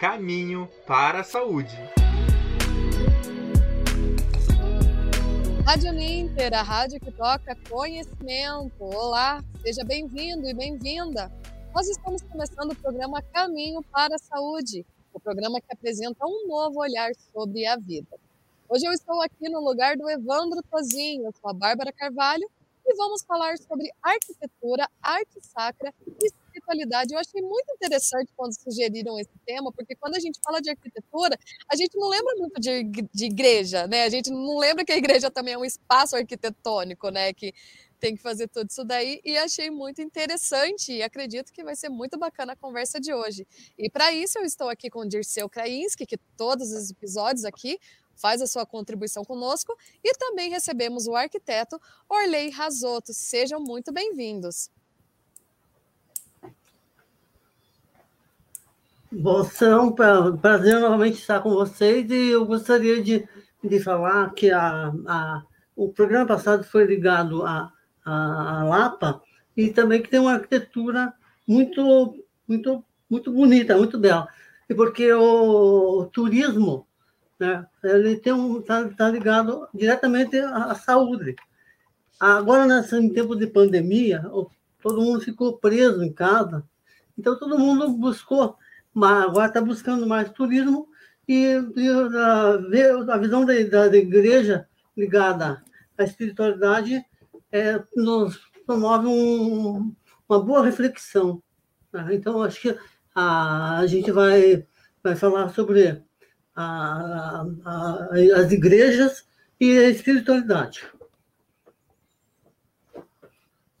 Caminho para a Saúde. Rádio Ninter, a rádio que toca conhecimento. Olá, seja bem-vindo e bem-vinda. Nós estamos começando o programa Caminho para a Saúde, o programa que apresenta um novo olhar sobre a vida. Hoje eu estou aqui no lugar do Evandro Tozinho, sou a Bárbara Carvalho e vamos falar sobre arquitetura, arte sacra e espiritualidade. Eu achei muito interessante quando sugeriram esse tema, porque quando a gente fala de arquitetura, a gente não lembra muito de, de igreja, né? A gente não lembra que a igreja também é um espaço arquitetônico, né? Que tem que fazer tudo isso daí e achei muito interessante e acredito que vai ser muito bacana a conversa de hoje. E para isso eu estou aqui com o Dirceu Krainski, que todos os episódios aqui faz a sua contribuição conosco e também recebemos o arquiteto Orley Razotto. Sejam muito bem-vindos. Bom, será um prazer novamente estar com vocês e eu gostaria de, de falar que a, a, o programa passado foi ligado à a, a, Lapa e também que tem uma arquitetura muito, muito, muito bonita, muito bela. E porque o, o turismo né? Ele tem um tá, tá ligado diretamente à, à saúde. Agora nesse tempo de pandemia, todo mundo ficou preso em casa, então todo mundo buscou, mas agora está buscando mais turismo e, e a, a, visão da, da, da, igreja ligada à espiritualidade é, nos promove um, uma boa reflexão. Né? Então acho que a, a gente vai vai falar sobre a, a, as igrejas e a espiritualidade.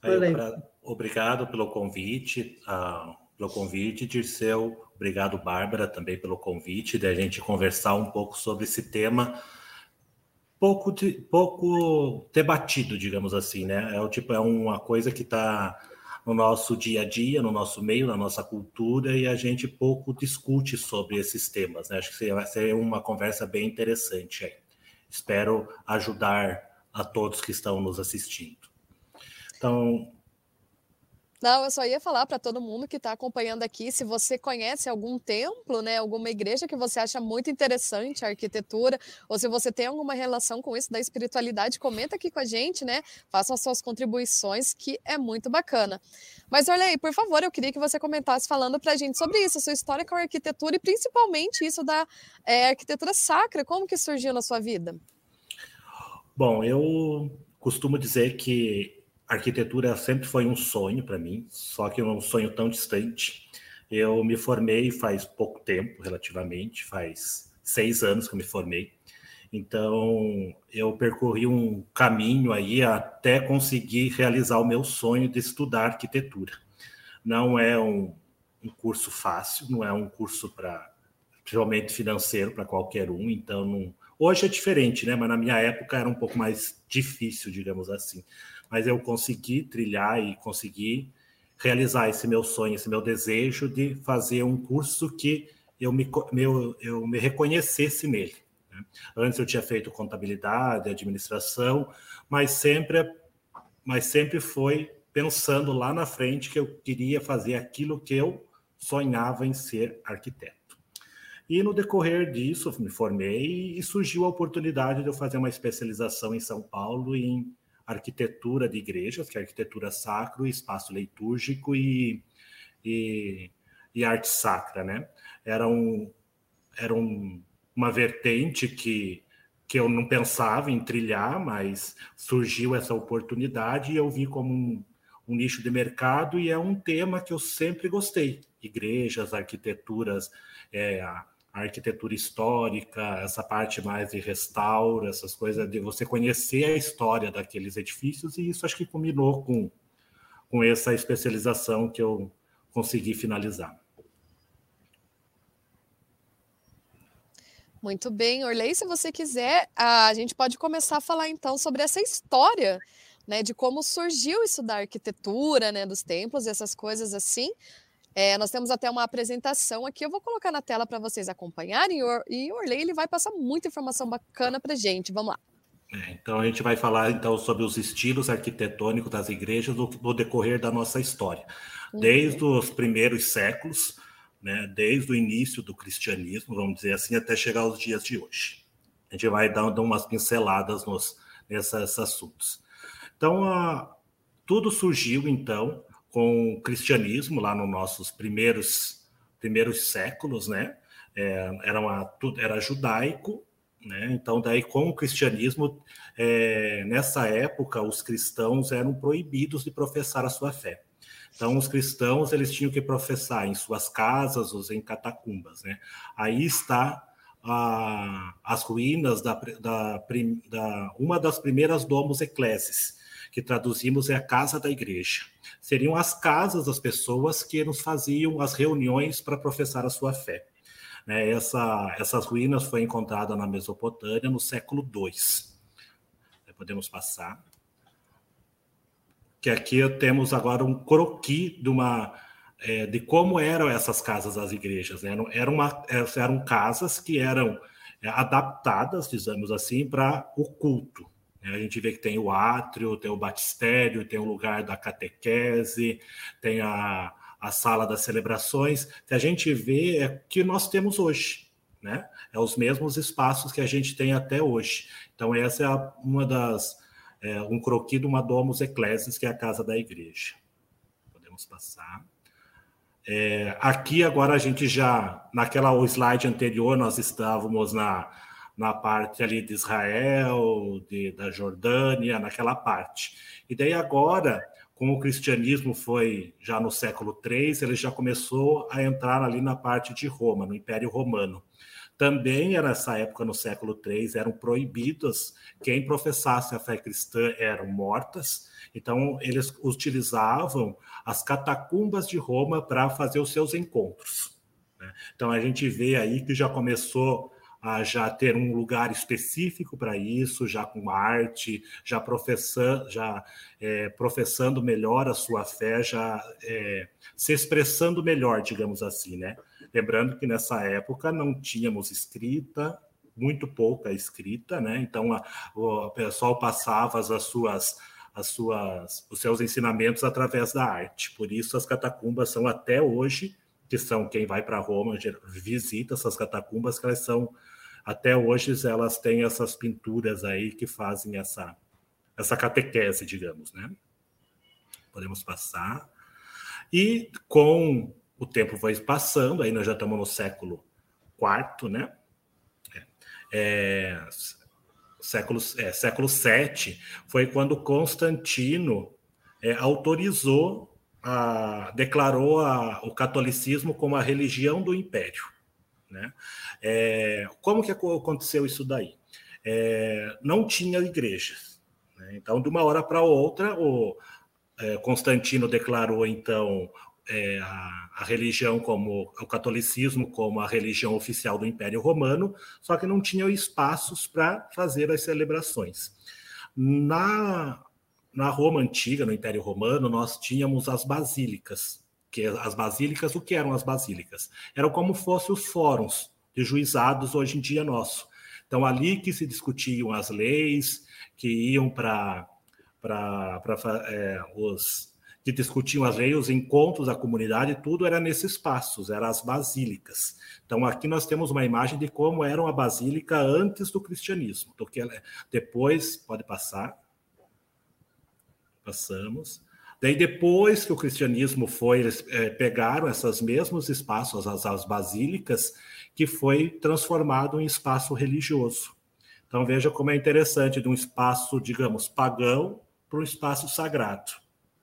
Aí, pra, obrigado pelo convite, uh, pelo convite, Dirceu. Obrigado, Bárbara, também pelo convite de a gente conversar um pouco sobre esse tema pouco, pouco debatido, digamos assim, né? É tipo é uma coisa que está no nosso dia a dia, no nosso meio, na nossa cultura, e a gente pouco discute sobre esses temas. Né? Acho que vai ser uma conversa bem interessante aí. Espero ajudar a todos que estão nos assistindo. Então, não, eu só ia falar para todo mundo que está acompanhando aqui, se você conhece algum templo, né, alguma igreja que você acha muito interessante a arquitetura, ou se você tem alguma relação com isso da espiritualidade, comenta aqui com a gente, né? Faça as suas contribuições, que é muito bacana. Mas olha aí, por favor, eu queria que você comentasse falando para a gente sobre isso, a sua história com a arquitetura e principalmente isso da é, arquitetura sacra, como que surgiu na sua vida? Bom, eu costumo dizer que arquitetura sempre foi um sonho para mim, só que um sonho tão distante. Eu me formei faz pouco tempo, relativamente, faz seis anos que eu me formei. Então, eu percorri um caminho aí até conseguir realizar o meu sonho de estudar arquitetura. Não é um, um curso fácil, não é um curso para, principalmente financeiro, para qualquer um. Então, não... hoje é diferente, né? Mas na minha época era um pouco mais difícil, digamos assim mas eu consegui trilhar e consegui realizar esse meu sonho, esse meu desejo de fazer um curso que eu me, meu, eu me reconhecesse nele. Né? Antes eu tinha feito contabilidade, administração, mas sempre, mas sempre foi pensando lá na frente que eu queria fazer aquilo que eu sonhava em ser arquiteto. E no decorrer disso, me formei e surgiu a oportunidade de eu fazer uma especialização em São Paulo em arquitetura de igrejas, que é arquitetura sacro, espaço litúrgico e, e, e arte sacra, né? Era, um, era um, uma vertente que, que eu não pensava em trilhar, mas surgiu essa oportunidade e eu vi como um, um nicho de mercado e é um tema que eu sempre gostei. Igrejas, arquiteturas, é, a arquitetura histórica, essa parte mais de restauro, essas coisas de você conhecer a história daqueles edifícios, e isso acho que combinou com, com essa especialização que eu consegui finalizar. Muito bem, Orley, se você quiser, a gente pode começar a falar então sobre essa história, né, de como surgiu isso da arquitetura, né, dos templos essas coisas assim, é, nós temos até uma apresentação aqui, eu vou colocar na tela para vocês acompanharem, e o Orley ele vai passar muita informação bacana para gente. Vamos lá. É, então a gente vai falar então sobre os estilos arquitetônicos das igrejas no, no decorrer da nossa história. Uhum. Desde os primeiros séculos né, desde o início do cristianismo, vamos dizer assim, até chegar aos dias de hoje. A gente vai dar, dar umas pinceladas nos, nesses assuntos. Então, a, tudo surgiu, então, com o cristianismo, lá nos nossos primeiros, primeiros séculos, né? É, era, uma, era judaico, né? Então, daí, com o cristianismo, é, nessa época, os cristãos eram proibidos de professar a sua fé. Então, os cristãos eles tinham que professar em suas casas ou em catacumbas. Né? Aí está a, as ruínas da, da, da, uma das primeiras domos eclésis, que traduzimos é a casa da igreja. Seriam as casas das pessoas que nos faziam as reuniões para professar a sua fé. Né? Essa, essas ruínas foram encontradas na Mesopotâmia no século II. Podemos passar que aqui temos agora um croqui de uma é, de como eram essas casas das igrejas. Né? Eram, uma, eram casas que eram é, adaptadas, dizemos assim, para o culto. Né? A gente vê que tem o átrio, tem o batistério, tem o lugar da catequese, tem a, a sala das celebrações. Que a gente vê é que nós temos hoje. Né? É os mesmos espaços que a gente tem até hoje. Então, essa é uma das é, um croquis de uma Domus Ecclesias, que é a casa da igreja. Podemos passar. É, aqui agora a gente já, naquela slide anterior, nós estávamos na, na parte ali de Israel, de, da Jordânia, naquela parte. E daí agora, com o cristianismo foi já no século III, ele já começou a entrar ali na parte de Roma, no Império Romano também nessa época, no século III, eram proibidas, quem professasse a fé cristã eram mortas, então eles utilizavam as catacumbas de Roma para fazer os seus encontros. Né? Então a gente vê aí que já começou a já ter um lugar específico para isso, já com arte, já professando, já é, professando melhor a sua fé, já é, se expressando melhor, digamos assim, né? Lembrando que nessa época não tínhamos escrita, muito pouca escrita, né? Então a, o pessoal passava as suas as suas os seus ensinamentos através da arte. Por isso as catacumbas são até hoje, que são quem vai para Roma visita essas catacumbas, que elas são até hoje elas têm essas pinturas aí que fazem essa essa catequese, digamos, né? Podemos passar. E com o tempo foi passando, aí nós já estamos no século IV, né? É, é, século, é, século VII foi quando Constantino é, autorizou, a, declarou a, o catolicismo como a religião do império. Né? É, como que aconteceu isso daí? É, não tinha igrejas. Né? Então, de uma hora para outra, o é, Constantino declarou então é, a, a, religião como o catolicismo como a religião oficial do Império Romano, só que não tinha espaços para fazer as celebrações. Na, na Roma antiga, no Império Romano, nós tínhamos as basílicas, que as basílicas, o que eram as basílicas? Eram como fossem os fóruns de juizados hoje em dia nosso. Então ali que se discutiam as leis, que iam para é, os que discutiam as leis, os encontros da comunidade, tudo era nesses espaços, eram as basílicas. Então, aqui nós temos uma imagem de como era uma basílica antes do cristianismo. Porque depois, pode passar. Passamos. Daí, depois que o cristianismo foi, eles é, pegaram esses mesmos espaços, as, as basílicas, que foi transformado em espaço religioso. Então, veja como é interessante de um espaço, digamos, pagão para um espaço sagrado.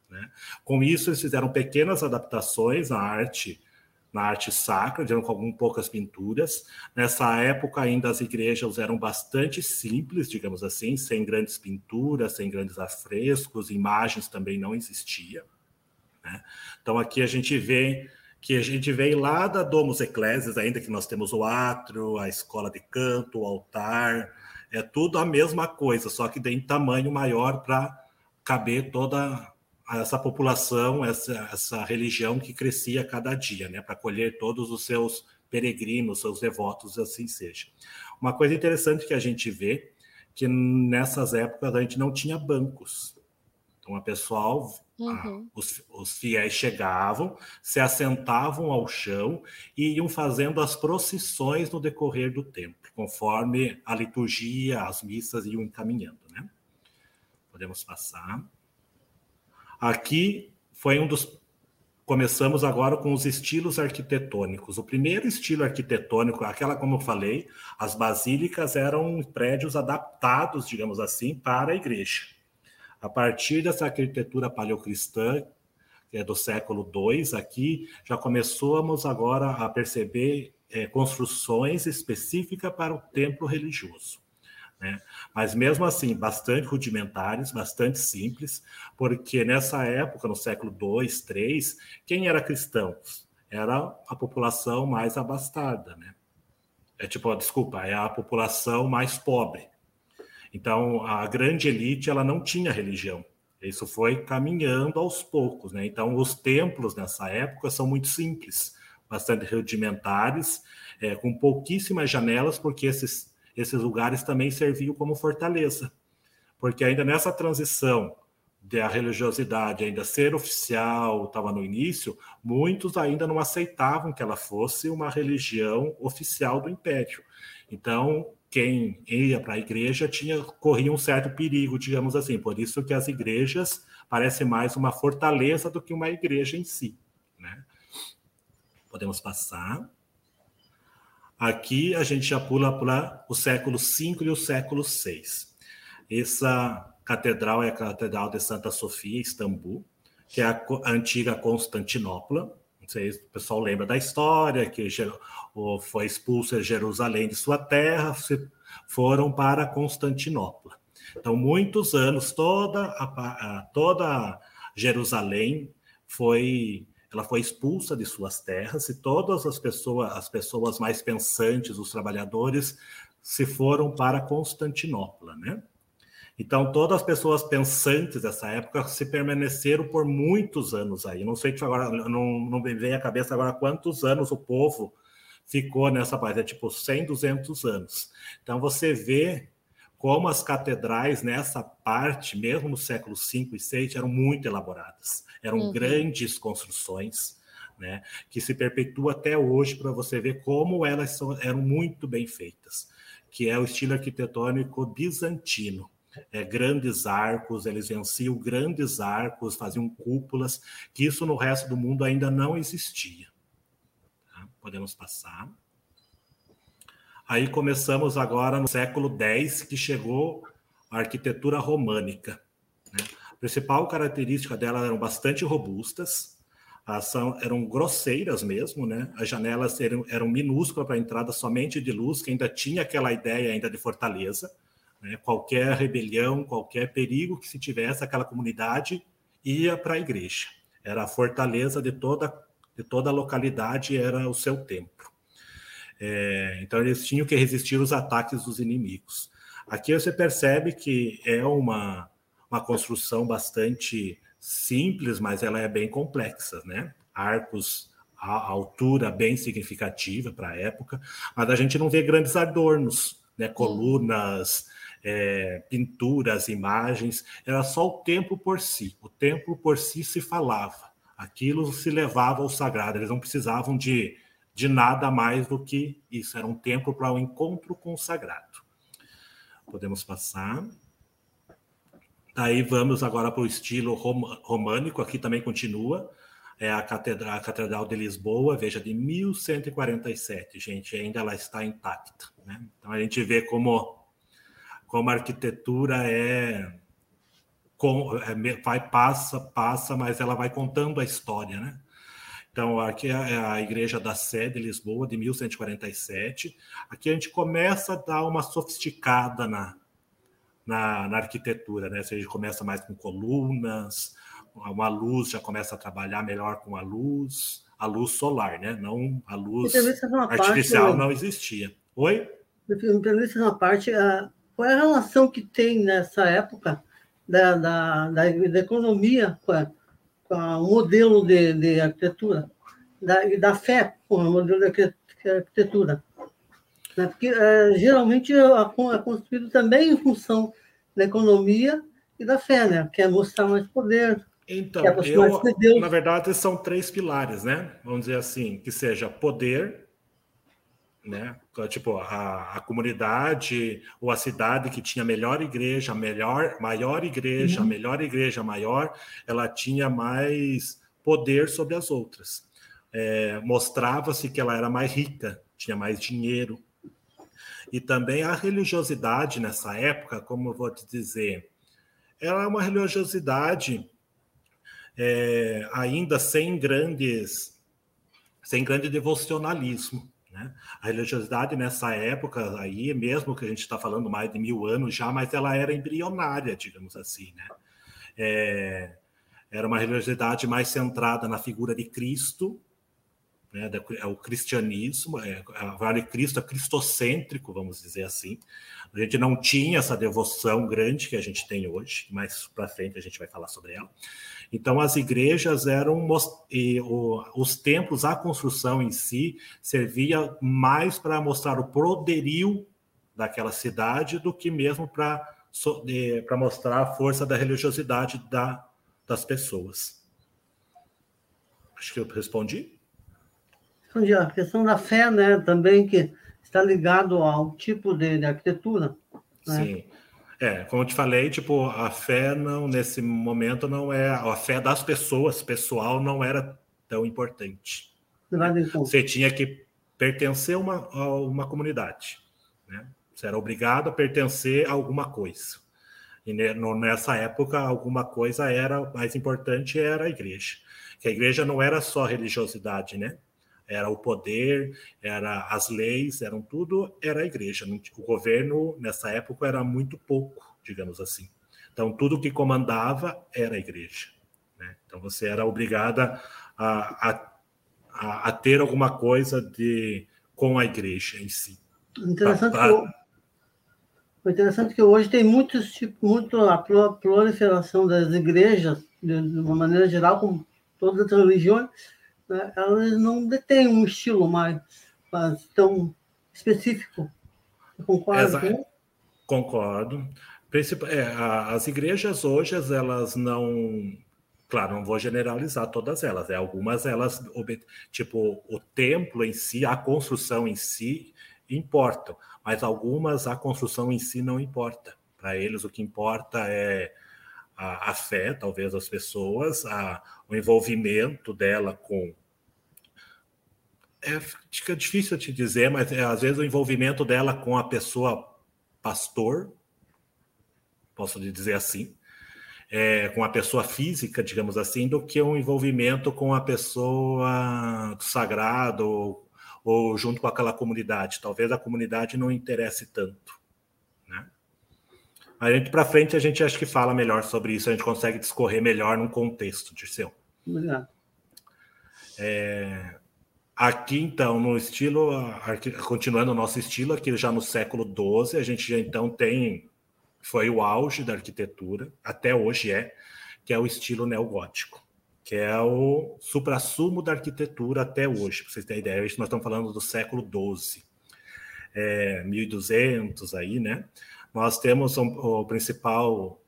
Né? Com isso, eles fizeram pequenas adaptações na arte, na arte sacra, com algumas poucas pinturas. Nessa época, ainda as igrejas eram bastante simples, digamos assim, sem grandes pinturas, sem grandes afrescos, imagens também não existiam. Né? Então, aqui a gente vê que a gente veio lá da Domus Ecclesias, ainda que nós temos o átrio, a escola de canto, o altar, é tudo a mesma coisa, só que tem tamanho maior para caber toda essa população, essa, essa religião que crescia a cada dia, né, para acolher todos os seus peregrinos, seus devotos, assim seja. Uma coisa interessante que a gente vê que nessas épocas a gente não tinha bancos. Então, o pessoal Uhum. Os, os, fiéis chegavam, se assentavam ao chão e iam fazendo as procissões no decorrer do tempo, conforme a liturgia, as missas iam encaminhando. Né? Podemos passar. Aqui foi um dos. Começamos agora com os estilos arquitetônicos. O primeiro estilo arquitetônico, aquela como eu falei, as basílicas eram prédios adaptados, digamos assim, para a igreja. A partir dessa arquitetura paleocristã, que é do século II, aqui já começamos agora a perceber é, construções específicas para o templo religioso. Né? Mas mesmo assim, bastante rudimentares, bastante simples, porque nessa época, no século II, III, quem era cristão? Era a população mais abastada, né? É tipo, desculpa, é a população mais pobre. Então, a grande elite ela não tinha religião. Isso foi caminhando aos poucos, né? Então, os templos nessa época são muito simples, bastante rudimentares, é, com pouquíssimas janelas, porque esses, esses lugares também serviam como fortaleza. Porque ainda nessa transição da religiosidade ainda ser oficial, estava no início, muitos ainda não aceitavam que ela fosse uma religião oficial do império. Então, quem ia para a igreja tinha corria um certo perigo, digamos assim. Por isso que as igrejas parecem mais uma fortaleza do que uma igreja em si. Né? Podemos passar. Aqui a gente já pula para o século V e o século VI. Essa catedral é a Catedral de Santa Sofia, Istambul, que é a antiga Constantinopla. Se o pessoal lembra da história, que foi expulso de Jerusalém de sua terra, foram para Constantinopla. Então, muitos anos, toda, a, toda Jerusalém foi ela foi expulsa de suas terras e todas as pessoas, as pessoas mais pensantes, os trabalhadores, se foram para Constantinopla, né? Então, todas as pessoas pensantes dessa época se permaneceram por muitos anos aí. Não sei se agora, não, não me vem à cabeça agora quantos anos o povo ficou nessa base, é tipo 100, 200 anos. Então você vê como as catedrais nessa parte, mesmo no século V e VI, eram muito elaboradas, eram uhum. grandes construções, né, que se perpetua até hoje para você ver como elas são, eram muito bem feitas, que é o estilo arquitetônico bizantino. É, grandes arcos, eles venciam grandes arcos, faziam cúpulas, que isso no resto do mundo ainda não existia. Podemos passar. Aí começamos agora no século X, que chegou a arquitetura românica. Né? A principal característica dela eram bastante robustas, são, eram grosseiras mesmo, né? As janelas eram, eram minúsculas para entrada somente de luz, que ainda tinha aquela ideia ainda de fortaleza. Né? Qualquer rebelião, qualquer perigo que se tivesse, aquela comunidade ia para a igreja. Era a fortaleza de toda de toda a localidade era o seu templo. É, então eles tinham que resistir aos ataques dos inimigos. Aqui você percebe que é uma, uma construção bastante simples, mas ela é bem complexa, né? Arcos a altura bem significativa para a época, mas a gente não vê grandes adornos, né? Colunas, é, pinturas, imagens, era só o templo por si. O templo por si se falava aquilo se levava ao sagrado, eles não precisavam de, de nada mais do que isso, era um templo para o um encontro com o sagrado. Podemos passar. Daí vamos agora para o estilo românico, aqui também continua, é a Catedral, a Catedral de Lisboa, veja, de 1147, gente, ainda ela está intacta. Né? Então a gente vê como, como a arquitetura é com, é, vai passa, passa, mas ela vai contando a história, né? Então, aqui é a Igreja da Sé de Lisboa, de 1147. Aqui a gente começa a dar uma sofisticada na, na, na arquitetura, né? A gente começa mais com colunas, uma luz já começa a trabalhar melhor com a luz, a luz solar, né? Não a luz artificial parte, não existia. Oi? Me permite uma parte, qual é a relação que tem nessa época da, da, da, da economia com, a, com o modelo de, de arquitetura, da, da fé com o modelo de arquitetura. Né? Porque é, geralmente é, é construído também em função da economia e da fé, né? que é mostrar mais poder, Então, eu, na verdade, são três pilares, né? Vamos dizer assim, que seja poder, né? Tipo, a, a comunidade ou a cidade que tinha a melhor igreja, a melhor, maior igreja, uhum. melhor igreja maior, ela tinha mais poder sobre as outras. É, Mostrava-se que ela era mais rica, tinha mais dinheiro. E também a religiosidade nessa época, como eu vou te dizer, ela é uma religiosidade é, ainda sem grandes, sem grande devocionalismo. Né? A religiosidade nessa época aí, mesmo que a gente está falando mais de mil anos já, mas ela era embrionária, digamos assim. Né? É, era uma religiosidade mais centrada na figura de Cristo, né, é o cristianismo, é, vale Cristo é cristocêntrico, vamos dizer assim. A gente não tinha essa devoção grande que a gente tem hoje, mais para frente a gente vai falar sobre ela. Então, as igrejas eram, e o, os templos, a construção em si, servia mais para mostrar o poderio daquela cidade do que mesmo para para mostrar a força da religiosidade da, das pessoas. Acho que eu respondi a questão da fé, né, também que está ligado ao tipo de, de arquitetura. Né? Sim. É, como eu te falei, tipo, a fé não nesse momento não é a fé das pessoas, pessoal não era tão importante. Você tinha que pertencer a uma, a uma comunidade, né? Você era obrigado a pertencer a alguma coisa. E nessa época, alguma coisa era mais importante era a igreja. Que a igreja não era só religiosidade, né? Era o poder, era as leis, eram tudo, era a igreja. O governo, nessa época, era muito pouco, digamos assim. Então, tudo que comandava era a igreja. Né? Então, você era obrigada a, a, a, ter alguma coisa de, com a igreja em si. Interessante, pra, pra... Que, interessante que hoje tem muitos muito a proliferação das igrejas, de, de uma maneira geral, com todas as religiões, né, elas não detêm um estilo mais, mais tão específico. Concordo? Né? Concordo. É, as igrejas hoje, elas não. Claro, não vou generalizar todas elas. É, algumas elas, tipo, o templo em si, a construção em si, importam, mas algumas a construção em si não importa. Para eles, o que importa é a, a fé, talvez, das pessoas, a, o envolvimento dela com. É, fica difícil te dizer, mas é, às vezes o envolvimento dela com a pessoa pastor, posso dizer assim, é, com a pessoa física, digamos assim, do que um envolvimento com a pessoa do sagrado ou, ou junto com aquela comunidade. Talvez a comunidade não interesse tanto. A gente para frente a gente acho que fala melhor sobre isso, a gente consegue discorrer melhor num contexto, Dirceu. Obrigado. É, aqui então no estilo, continuando o nosso estilo aqui já no século XII, a gente já então tem foi o auge da arquitetura, até hoje é, que é o estilo neogótico, que é o suprassumo da arquitetura até hoje. Para vocês terem ideia, nós estamos falando do século XII, é, 1200 aí, né? Nós temos um, o principal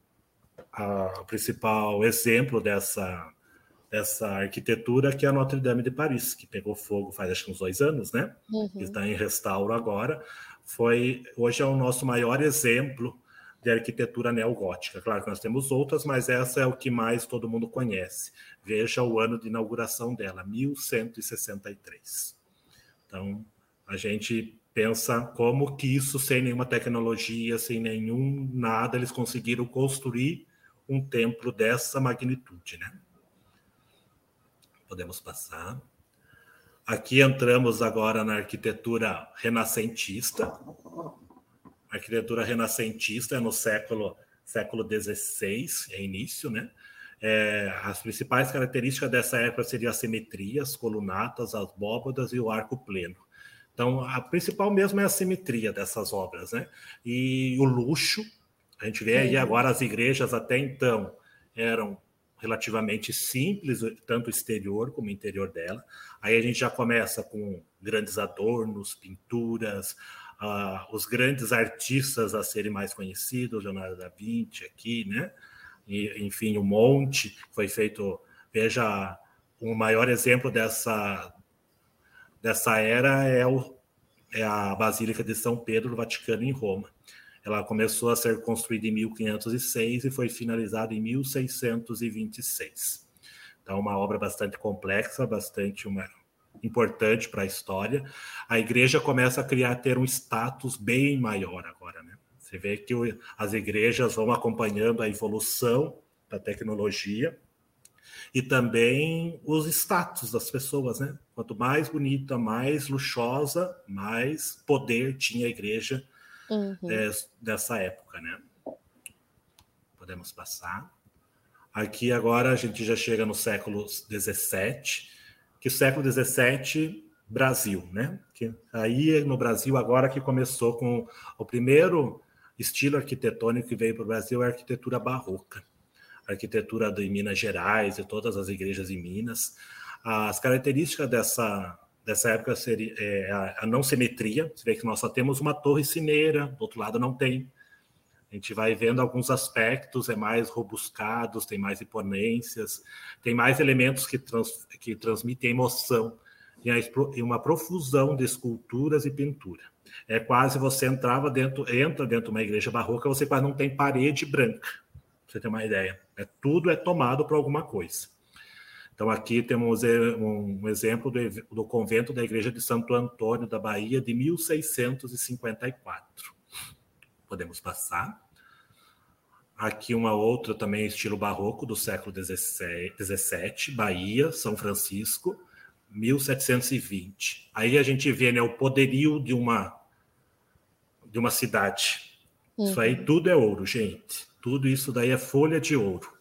a, o principal exemplo dessa dessa arquitetura que é a Notre Dame de Paris, que pegou fogo faz acho que uns dois anos, né? Uhum. Está em restauro agora. Foi hoje é o nosso maior exemplo de arquitetura neogótica. Claro que nós temos outras, mas essa é o que mais todo mundo conhece. Veja o ano de inauguração dela, 1163. Então, a gente pensa como que isso, sem nenhuma tecnologia, sem nenhum nada, eles conseguiram construir um templo dessa magnitude, né? Podemos passar. Aqui entramos agora na arquitetura renascentista. A arquitetura renascentista é no século século XVI, é início, né? É, as principais características dessa época seriam as simetrias, colunatas, as abóbadas e o arco pleno. Então, a principal mesmo é a simetria dessas obras, né? E o luxo. A gente vê aí agora as igrejas até então eram relativamente simples, tanto o exterior como o interior dela. Aí a gente já começa com grandes adornos, pinturas, uh, os grandes artistas a serem mais conhecidos, Leonardo da Vinci aqui, né? e, enfim, o monte foi feito. Veja, o maior exemplo dessa, dessa era é, o, é a Basílica de São Pedro, do Vaticano, em Roma. Ela começou a ser construída em 1506 e foi finalizada em 1626. Então, uma obra bastante complexa, bastante uma, importante para a história. A igreja começa a criar ter um status bem maior agora, né? Você vê que as igrejas vão acompanhando a evolução da tecnologia e também os status das pessoas, né? Quanto mais bonita, mais luxuosa, mais poder tinha a igreja uhum. é, dessa época, né? Podemos passar. Aqui agora a gente já chega no século XVII, que o século XVII Brasil, né? Que aí no Brasil agora que começou com o primeiro estilo arquitetônico que veio para o Brasil é a arquitetura barroca, arquitetura de Minas Gerais e todas as igrejas em Minas. As características dessa dessa época seria é, a, não simetria. Você vê que nós só temos uma torre cineira, do outro lado não tem. A gente vai vendo alguns aspectos, é mais robuscados, tem mais imponências, tem mais elementos que, trans, que transmitem emoção e uma profusão de esculturas e pintura. É quase você entrava dentro, entra dentro de uma igreja barroca, você quase não tem parede branca. Pra você ter uma ideia. É, tudo é tomado por alguma coisa. Então, aqui temos eh, um exemplo do, do convento da Igreja de Santo Antônio da Bahia, de 1654. Podemos passar. Aqui uma outra também estilo barroco do século XVII, Bahia, São Francisco, 1720. Aí a gente vê né, o poderio de uma de uma cidade. Uhum. Isso aí tudo é ouro, gente. Tudo isso daí é folha de ouro.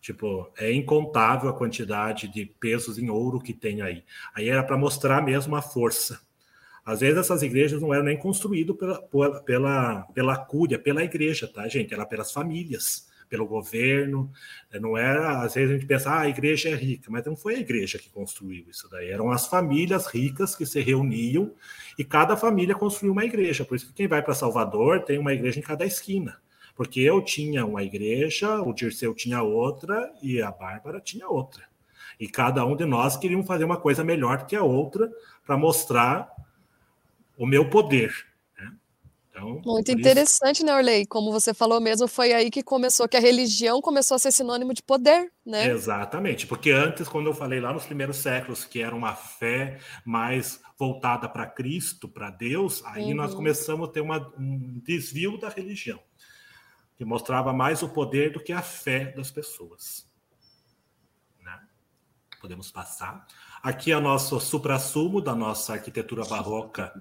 Tipo, é incontável a quantidade de pesos em ouro que tem aí. Aí era para mostrar mesmo a força. Às vezes essas igrejas não eram nem construídas pela, pela, pela cúria, pela igreja, tá, gente? Era pelas famílias, pelo governo. Não era, às vezes a gente pensa, ah, a igreja é rica, mas não foi a igreja que construiu isso daí. Eram as famílias ricas que se reuniam e cada família construiu uma igreja. Por isso que quem vai para Salvador tem uma igreja em cada esquina. Porque eu tinha uma igreja, o Dirceu tinha outra e a Bárbara tinha outra. E cada um de nós queríamos fazer uma coisa melhor que a outra para mostrar o meu poder. Né? Então, Muito interessante, isso... né, Orley? Como você falou mesmo, foi aí que começou, que a religião começou a ser sinônimo de poder, né? Exatamente, porque antes, quando eu falei lá nos primeiros séculos que era uma fé mais voltada para Cristo, para Deus, aí uhum. nós começamos a ter uma, um desvio da religião que mostrava mais o poder do que a fé das pessoas. Né? Podemos passar. Aqui é o nosso supra-sumo da nossa arquitetura barroca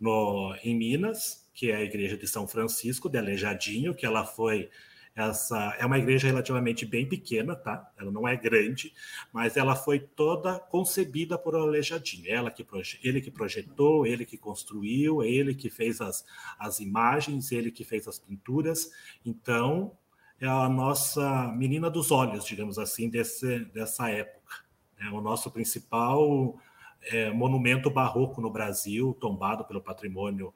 no, em Minas, que é a igreja de São Francisco de Aleijadinho, que ela foi essa é uma igreja relativamente bem pequena, tá? Ela não é grande, mas ela foi toda concebida por Aleijadinho. Ela que ele que projetou, ele que construiu, ele que fez as, as imagens, ele que fez as pinturas. Então, é a nossa menina dos olhos, digamos assim, desse, dessa época. É o nosso principal é, monumento barroco no Brasil, tombado pelo patrimônio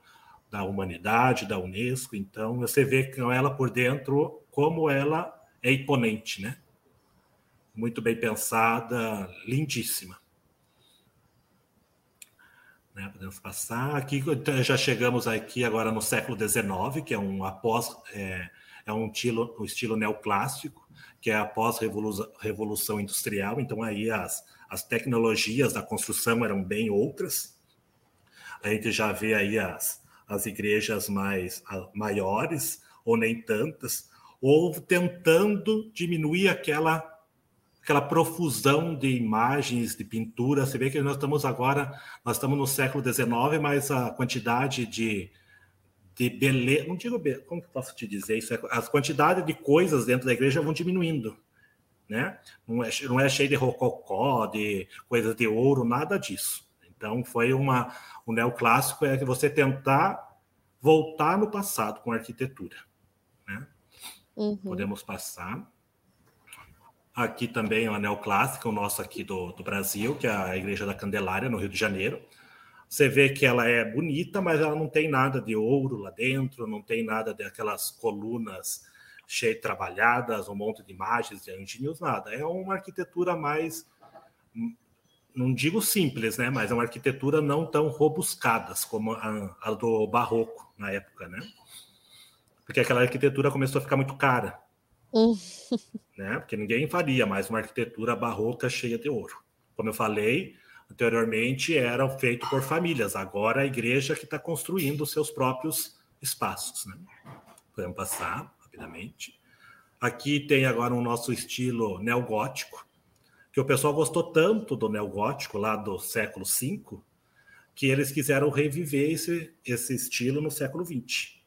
da humanidade, da Unesco. Então, você vê que ela por dentro como ela é imponente, né? Muito bem pensada, lindíssima. Né? Podemos passar aqui. Então, já chegamos aqui agora no século XIX, que é um após é, é um estilo, um estilo neoclássico, que é após revolução, revolução industrial. Então aí as, as tecnologias da construção eram bem outras. A gente já vê aí as, as igrejas mais maiores ou nem tantas, ou tentando diminuir aquela aquela profusão de imagens, de pintura. Você vê que nós estamos agora, nós estamos no século XIX, mas a quantidade de, de beleza, não digo, como que posso te dizer isso? As quantidades de coisas dentro da igreja vão diminuindo, né? Não é, não é cheio de rococó, de coisas de ouro, nada disso. Então foi uma, o neoclássico é que você tentar voltar no passado com a arquitetura, né? Uhum. Podemos passar. Aqui também o anel clássico, o nosso aqui do, do Brasil, que é a Igreja da Candelária, no Rio de Janeiro. Você vê que ela é bonita, mas ela não tem nada de ouro lá dentro, não tem nada daquelas colunas cheia trabalhadas, um monte de imagens de engenheiros, nada. É uma arquitetura mais, não digo simples, né? Mas é uma arquitetura não tão robuscadas como a, a do barroco na época, né? Porque aquela arquitetura começou a ficar muito cara. Hum. Né? Porque ninguém faria mais uma arquitetura barroca cheia de ouro. Como eu falei anteriormente, era feito por famílias. Agora a igreja que está construindo os seus próprios espaços. Né? Podemos passar rapidamente. Aqui tem agora o um nosso estilo neogótico, que o pessoal gostou tanto do neogótico lá do século V, que eles quiseram reviver esse, esse estilo no século XX.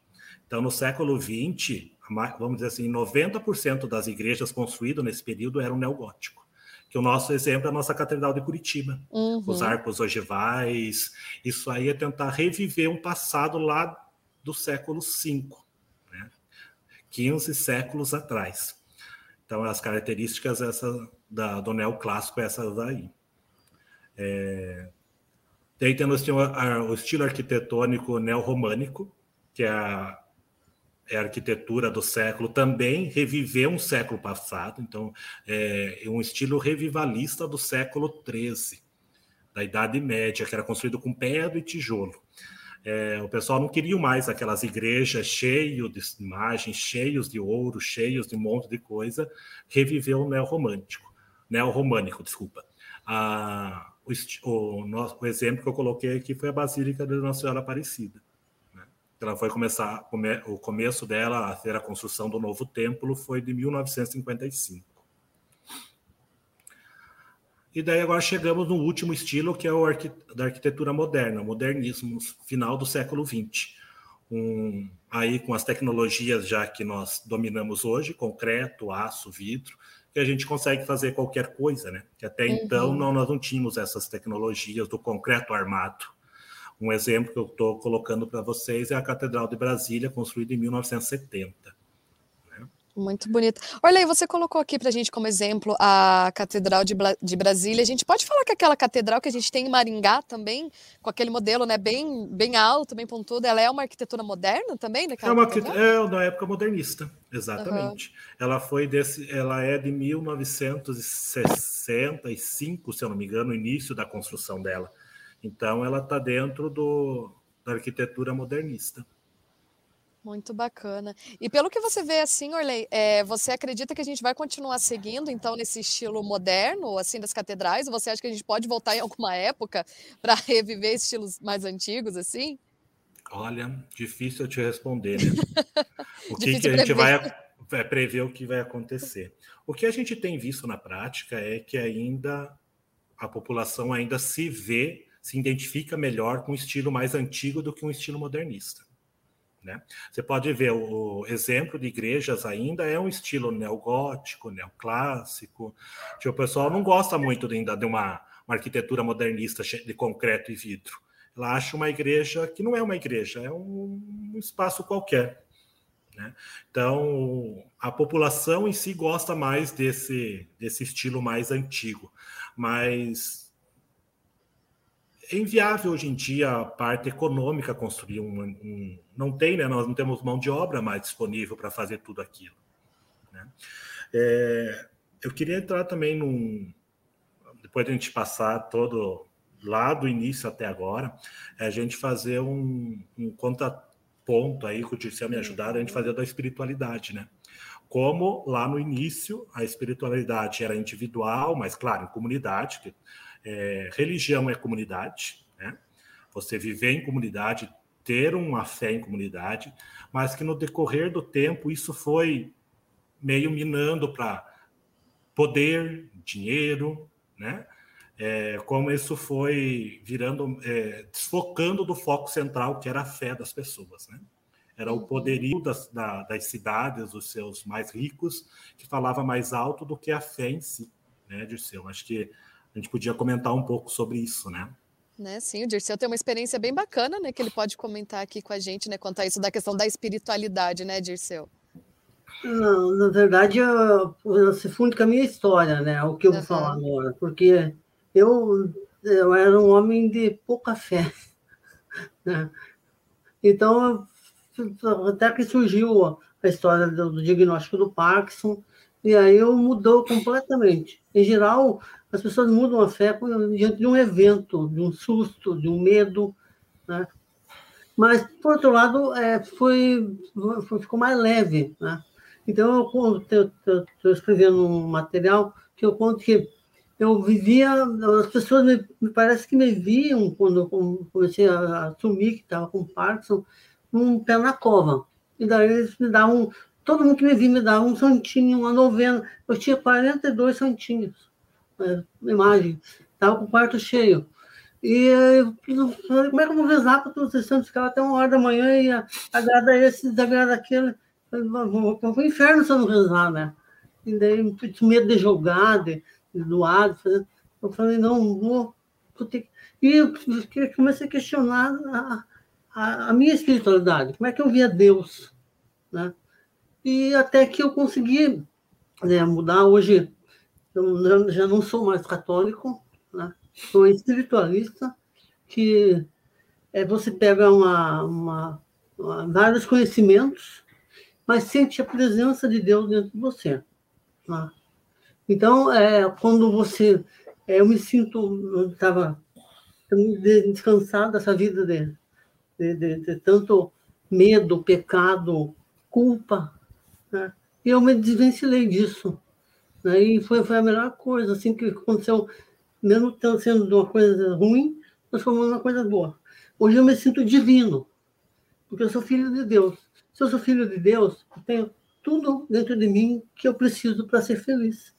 Então, no século XX, vamos dizer assim, 90% das igrejas construídas nesse período eram neogótico. Que o nosso exemplo é a nossa Catedral de Curitiba. Uhum. Os arcos ogivais, isso aí é tentar reviver um passado lá do século V, né? 15 séculos atrás. Então, as características essa, da, do neoclássico, essas aí. É, daí temos o, o estilo arquitetônico neorromânico, que é a é a arquitetura do século, também reviveu um século passado, então é um estilo revivalista do século XIII, da Idade Média, que era construído com pedra e tijolo. É, o pessoal não queria mais aquelas igrejas cheias de imagens, cheios de ouro, cheios de um monte de coisa, reviveu o neorromântico, neorromânico, desculpa. Ah, o, o, o exemplo que eu coloquei aqui foi a Basílica da Nossa Senhora Aparecida ela foi começar, o começo dela a ter a construção do novo templo foi de 1955. E daí agora chegamos no último estilo, que é o da arquitetura moderna, o modernismo, final do século XX. Um, aí com as tecnologias já que nós dominamos hoje, concreto, aço, vidro, que a gente consegue fazer qualquer coisa, né? Que até uhum. então não, nós não tínhamos essas tecnologias do concreto armado. Um exemplo que eu estou colocando para vocês é a Catedral de Brasília, construída em 1970. Né? Muito bonita. Olha aí, você colocou aqui para a gente como exemplo a Catedral de, de, Brasília. A gente pode falar que aquela catedral que a gente tem em Maringá também, com aquele modelo né, bem, bem alto, bem pontudo, ela é uma arquitetura moderna também? É, uma, é da época modernista, exatamente. Uhum. Ela foi desse, ela é de 1965, se eu não me engano, o início da construção dela. Então, ela está dentro do, da arquitetura modernista. Muito bacana. E pelo que você vê assim, Orley, é, você acredita que a gente vai continuar seguindo então nesse estilo moderno, assim, das catedrais? Ou você acha que a gente pode voltar em alguma época para reviver estilos mais antigos, assim? Olha, difícil eu te responder, né? O que, que a gente vai, vai prever o que vai acontecer? O que a gente tem visto na prática é que ainda a população ainda se vê se identifica melhor com um estilo mais antigo do que um estilo modernista. Né? Você pode ver o exemplo de igrejas ainda é um estilo neogótico, neoclássico. Que o pessoal não gosta muito ainda de uma, uma arquitetura modernista de concreto e vidro. Ela acha uma igreja que não é uma igreja, é um, um espaço qualquer. Né? Então, a população em si gosta mais desse, desse estilo mais antigo, mas é inviável hoje em dia a parte econômica construir um, um, não tem, né? Nós não temos mão de obra mais disponível para fazer tudo aquilo. Né? É, eu queria entrar também num depois de a gente passar todo lá do início até agora, é a gente fazer um, um contraponto aí que o Dirceu me ajudar, a gente fazer da espiritualidade, né? Como lá no início a espiritualidade era individual, mas claro, em comunidade, que é, religião é comunidade, né? Você viver em comunidade, ter uma fé em comunidade, mas que no decorrer do tempo isso foi meio minando para poder, dinheiro, né? É, como isso foi virando, é, desfocando do foco central, que era a fé das pessoas, né? Era o uhum. poderio das, da, das cidades, os seus mais ricos, que falava mais alto do que a fé em si, né, Dirceu? Acho que a gente podia comentar um pouco sobre isso, né? Né, sim, o Dirceu tem uma experiência bem bacana, né, que ele pode comentar aqui com a gente, né, quanto a isso da questão da espiritualidade, né, Dirceu? Não, na verdade, eu, se funde com a minha história, né, o que eu vou falar agora, porque eu, eu era um homem de pouca fé, né? Então, até que surgiu a história do, do diagnóstico do Parkinson, e aí eu mudou completamente. Em geral, as pessoas mudam a fé diante de um evento, de um susto, de um medo, né? Mas, por outro lado, é, foi, foi, ficou mais leve, né? Então, eu estou escrevendo um material que eu conto que eu vivia, as pessoas me, me parece que me viam quando eu comecei a assumir que estava com Parkinson, um pé na cova. E daí eles me davam, todo mundo que me via me dava um santinho, uma novena. Eu tinha 42 santinhos, né, imagem, estava com o quarto cheio. E falei, como é que eu vou rezar para todos os santos? Ficava até uma hora da manhã e agrada esse, desagrada aquele. Para o inferno se eu não rezar, né? E daí, medo de jogar, de, de doar. De eu falei, não, vou, vou ter E eu comecei a questionar a, a, a, minha espiritualidade, como é que eu via Deus, né? E até que eu consegui né, mudar. Hoje, eu já não sou mais católico, né? sou espiritualista, que é, você pega uma, uma, uma, vários conhecimentos, mas sente a presença de Deus dentro de você. Né? Então, é, quando você. É, eu me sinto. Estava descansado dessa vida de, de, de, de, tanto medo, pecado, culpa. Né? E eu me desvencilhei disso. Né? E foi, foi a melhor coisa assim, que aconteceu, mesmo sendo uma coisa ruim, transformou numa coisa boa. Hoje eu me sinto divino, porque eu sou filho de Deus. Se eu sou filho de Deus, eu tenho tudo dentro de mim que eu preciso para ser feliz.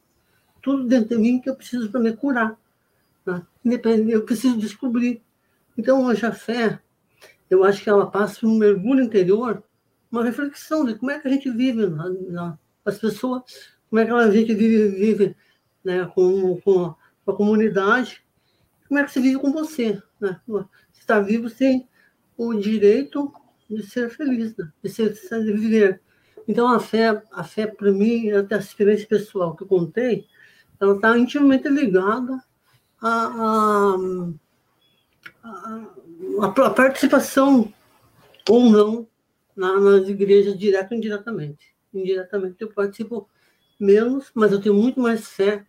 Tudo dentro de mim que eu preciso para me curar. Né? Eu preciso descobrir. Então, hoje a fé, eu acho que ela passa um mergulho interior, uma reflexão de como é que a gente vive na, as pessoas, como é que a gente vive, vive né, com, com, a, com a comunidade, como é que você vive com você. Né? Você está vivo sem o direito de ser feliz, né? de, ser, de viver. Então, a fé, a fé para mim, até a experiência pessoal que eu contei, ela está intimamente ligada à, à, à, participação ou não na, nas igrejas, direto ou indiretamente. Indiretamente eu participo menos, mas eu tenho muito mais fé.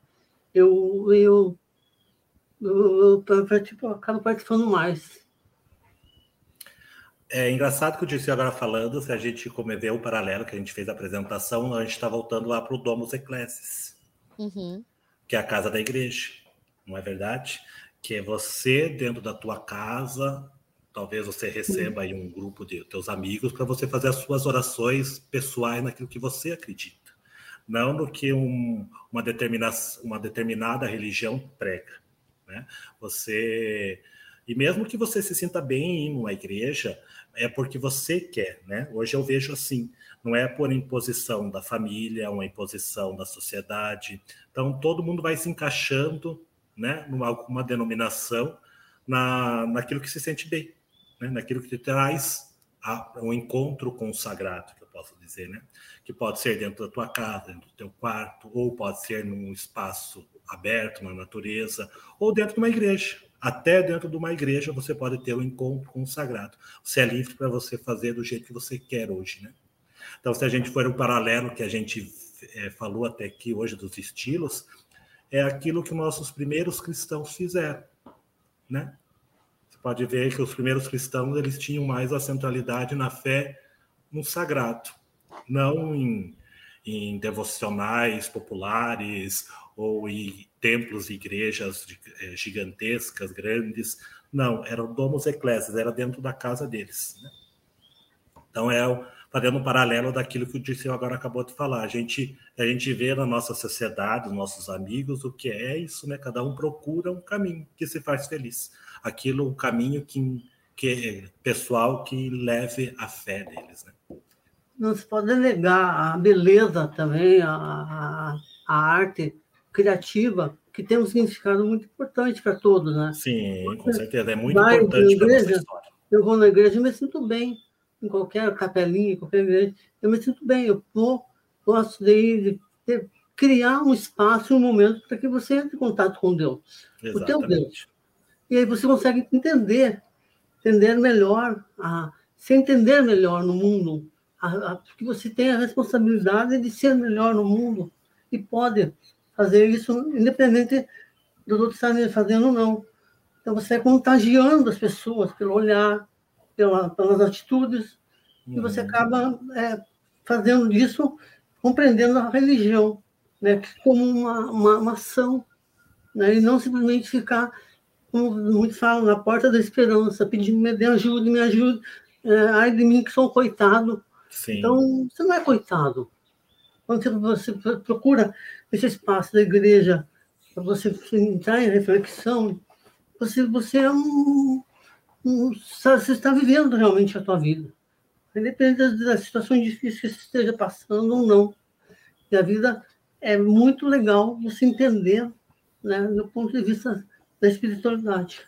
Eu, eu, eu, eu, eu acabo participando mais. É engraçado que o disse agora falando, se a gente cometer o paralelo que a gente fez a apresentação, a gente está voltando lá para o Domus Ecclesias, uhum. que é a casa da igreja, não é verdade? Que é você dentro da tua casa, talvez você receba aí um grupo de teus amigos para você fazer as suas orações pessoais naquilo que você acredita, não no que um, uma, determina, uma determinada religião prega. Né? Você e mesmo que você se sinta bem em uma igreja, é porque você quer, né? Hoje eu vejo assim, não é por imposição da família, uma imposição da sociedade. Então todo mundo vai se encaixando, né, numa alguma denominação, na, naquilo que se sente bem, né? Naquilo que te traz a, um encontro com o sagrado, que eu posso dizer, né? Que pode ser dentro da tua casa, dentro do teu quarto, ou pode ser num espaço aberto na natureza, ou dentro de uma igreja. Até dentro de uma igreja você pode ter um encontro com o sagrado. Você é livre para você fazer do jeito que você quer hoje, né? Então, se a gente for um paralelo que a gente é, falou até aqui hoje dos estilos, é aquilo que nossos primeiros cristãos fizeram, né? Você pode ver que os primeiros cristãos eles tinham mais a centralidade na fé no sagrado, não em, em devocionais populares ou em templos e igrejas eh, gigantescas, grandes. Não, eram domos eclésias, era dentro da casa deles. Né? Então, é fazendo um paralelo daquilo que o Dirceu agora acabou de falar. A gente, a gente vê na nossa sociedade, os nossos amigos, o que é isso, né? Cada um procura um caminho que se faz feliz. Aquilo, um caminho que, que pessoal que leve a fé deles, né? Não se pode negar a beleza também, a, a, a arte criativa, que tem um significado muito importante para todos, né? Sim, com certeza. É muito importante para nossa história. Eu vou na igreja e me sinto bem. Em qualquer capelinha, em qualquer igreja, eu me sinto bem. Eu vou, gosto de, de criar um espaço, um momento para que você entre em contato com Deus, Exatamente. o teu Deus. E aí você consegue entender, entender melhor, a, se entender melhor no mundo, a, a, que você tem a responsabilidade de ser melhor no mundo e pode fazer isso independente dos outros estarem fazendo ou não. Então você é contagiando as pessoas pelo olhar, pela, pelas atitudes, uhum. e você uhum. acaba é, fazendo isso, compreendendo a religião né, como uma, uma, uma ação, né, e não simplesmente ficar, como muitos falam, na porta da esperança, pedindo me ajuda, me ajude, é, ai de mim que sou um coitado. Sim. Então, você não é coitado. Quando você procura esse espaço da igreja para você entrar em reflexão, você, você é um, um, você está vivendo realmente a sua vida. Independente das situações difíceis que você esteja passando ou não. E a vida é muito legal você entender, né, do ponto de vista da espiritualidade.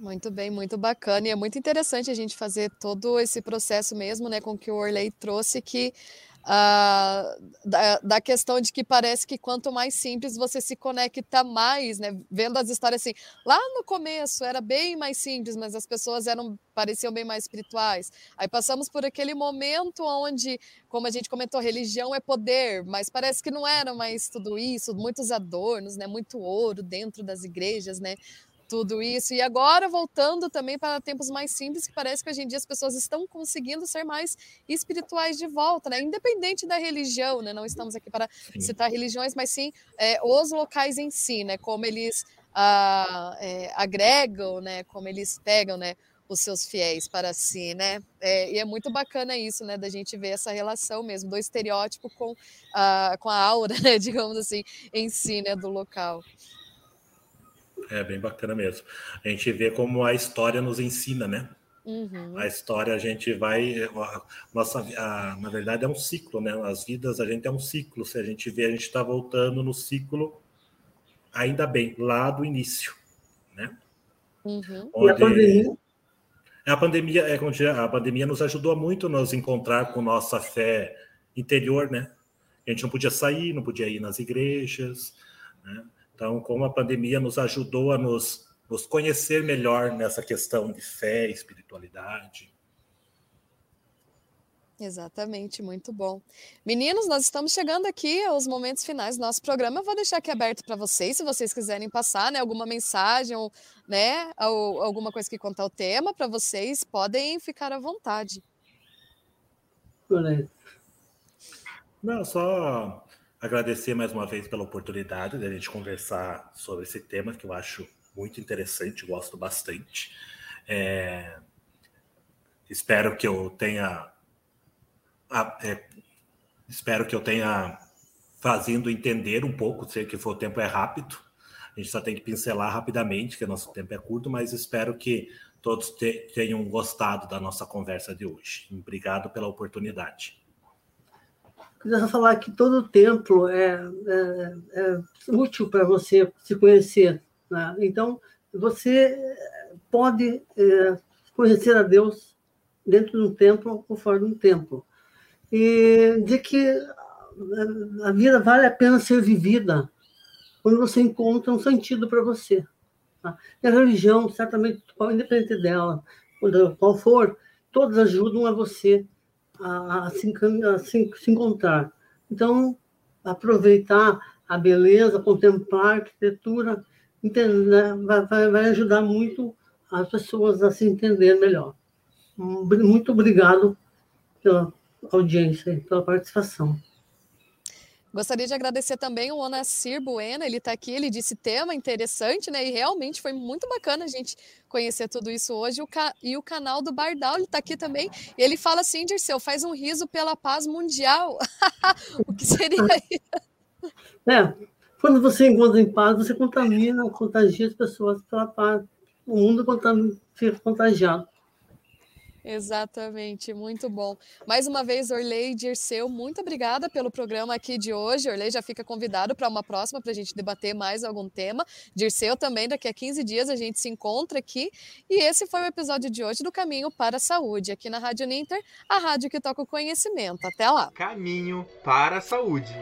Muito bem, muito bacana. E é muito interessante a gente fazer todo esse processo mesmo, né, com que o Orley trouxe, que Uh, da, da, questão de que parece que quanto mais simples você se conecta mais, né? Vendo as histórias assim, lá no começo era bem mais simples, mas as pessoas eram pareciam bem mais espirituais. Aí passamos por aquele momento onde, como a gente comentou, religião é poder, mas parece que não era mais tudo isso, muitos adornos, né? Muito ouro dentro das igrejas, né? Tudo isso. E agora, voltando também para tempos mais simples, que parece que hoje em dia as pessoas estão conseguindo ser mais espirituais de volta, né? Independente da religião, né? Não estamos aqui para sim. citar religiões, mas sim é, os locais em si, né? Como eles ah, é, agregam, né? Como eles pegam, né? Os seus fiéis para si, né? É, e é muito bacana isso, né? Da gente ver essa relação mesmo do estereótipo com, ah, com a aura, né? Digamos assim, em si, né? Do local. É bem bacana mesmo. A gente vê como a história nos ensina, né? Uhum. A história a gente vai. A nossa, a, na verdade, é um ciclo, né? As vidas a gente é um ciclo. Se a gente vê, a gente está voltando no ciclo, ainda bem, lá do início, né? Uhum. Onde, e a pandemia? A pandemia, é, a pandemia nos ajudou muito a nos encontrar com nossa fé interior, né? A gente não podia sair, não podia ir nas igrejas, né? Então, como a pandemia nos ajudou a nos, nos conhecer melhor nessa questão de fé, espiritualidade. Exatamente, muito bom. Meninos, nós estamos chegando aqui aos momentos finais do nosso programa. Eu vou deixar aqui aberto para vocês, se vocês quiserem passar, né, alguma mensagem ou, né, ou alguma coisa que contar o tema para vocês, podem ficar à vontade. Não, só Agradecer mais uma vez pela oportunidade de a gente conversar sobre esse tema que eu acho muito interessante, gosto bastante. É, espero que eu tenha. É, espero que eu tenha fazendo entender um pouco, sei que o tempo é rápido, a gente só tem que pincelar rapidamente, que nosso tempo é curto, mas espero que todos tenham gostado da nossa conversa de hoje. Obrigado pela oportunidade. Queria falar que todo templo é, é, é útil para você se conhecer. Né? Então, você pode é, conhecer a Deus dentro de um templo ou fora de um templo. E de que a vida vale a pena ser vivida quando você encontra um sentido para você. Tá? E a religião, certamente, independente dela, qual for, todas ajudam a você a, a, se, a se, se encontrar. Então, aproveitar a beleza, contemplar a arquitetura, entender, né, vai, vai ajudar muito as pessoas a se entender melhor. Muito obrigado pela audiência, pela participação. Gostaria de agradecer também o Onacir Buena, ele está aqui, ele disse tema interessante, né? E realmente foi muito bacana a gente conhecer tudo isso hoje. O ca... E o canal do Bardal, ele está aqui também. E ele fala assim, Dirceu, faz um riso pela paz mundial. o que seria isso? É, quando você encontra em paz, você contamina, contagia as pessoas pela paz. O mundo fica contagiado. Exatamente, muito bom. Mais uma vez, Orley Dirceu, muito obrigada pelo programa aqui de hoje. Orley já fica convidado para uma próxima para a gente debater mais algum tema. Dirceu também, daqui a 15 dias a gente se encontra aqui. E esse foi o episódio de hoje do Caminho para a Saúde, aqui na Rádio Ninter, a rádio que toca o conhecimento. Até lá. Caminho para a Saúde.